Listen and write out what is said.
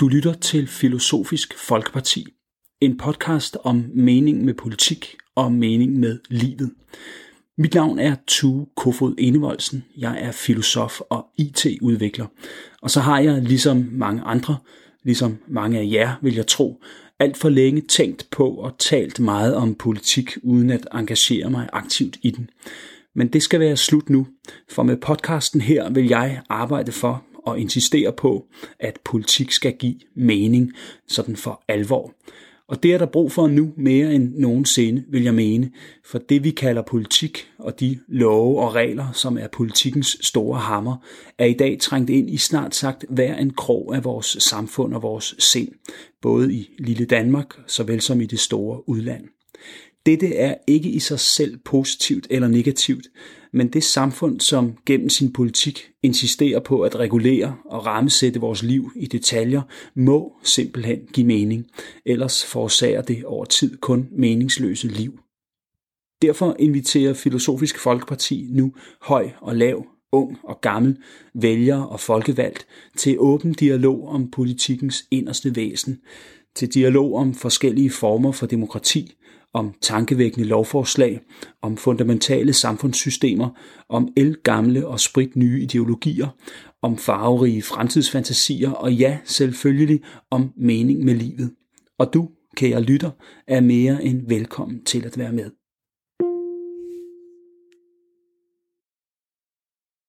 Du lytter til Filosofisk Folkeparti, en podcast om mening med politik og mening med livet. Mit navn er Tue Kofod Enevoldsen. Jeg er filosof og IT-udvikler. Og så har jeg, ligesom mange andre, ligesom mange af jer, vil jeg tro, alt for længe tænkt på og talt meget om politik, uden at engagere mig aktivt i den. Men det skal være slut nu, for med podcasten her vil jeg arbejde for og insistere på, at politik skal give mening, sådan for alvor. Og det er der brug for nu mere end nogensinde, vil jeg mene, for det vi kalder politik og de love og regler, som er politikkens store hammer, er i dag trængt ind i snart sagt hver en krog af vores samfund og vores sind, både i lille Danmark, såvel som i det store udland. Dette er ikke i sig selv positivt eller negativt, men det samfund, som gennem sin politik insisterer på at regulere og rammesætte vores liv i detaljer, må simpelthen give mening, ellers forårsager det over tid kun meningsløse liv. Derfor inviterer Filosofisk Folkeparti nu høj og lav, ung og gammel, vælger og folkevalgt til åben dialog om politikkens inderste væsen, til dialog om forskellige former for demokrati, om tankevækkende lovforslag, om fundamentale samfundssystemer, om elgamle og sprit nye ideologier, om farverige fremtidsfantasier og ja, selvfølgelig om mening med livet. Og du, kære lytter, er mere end velkommen til at være med.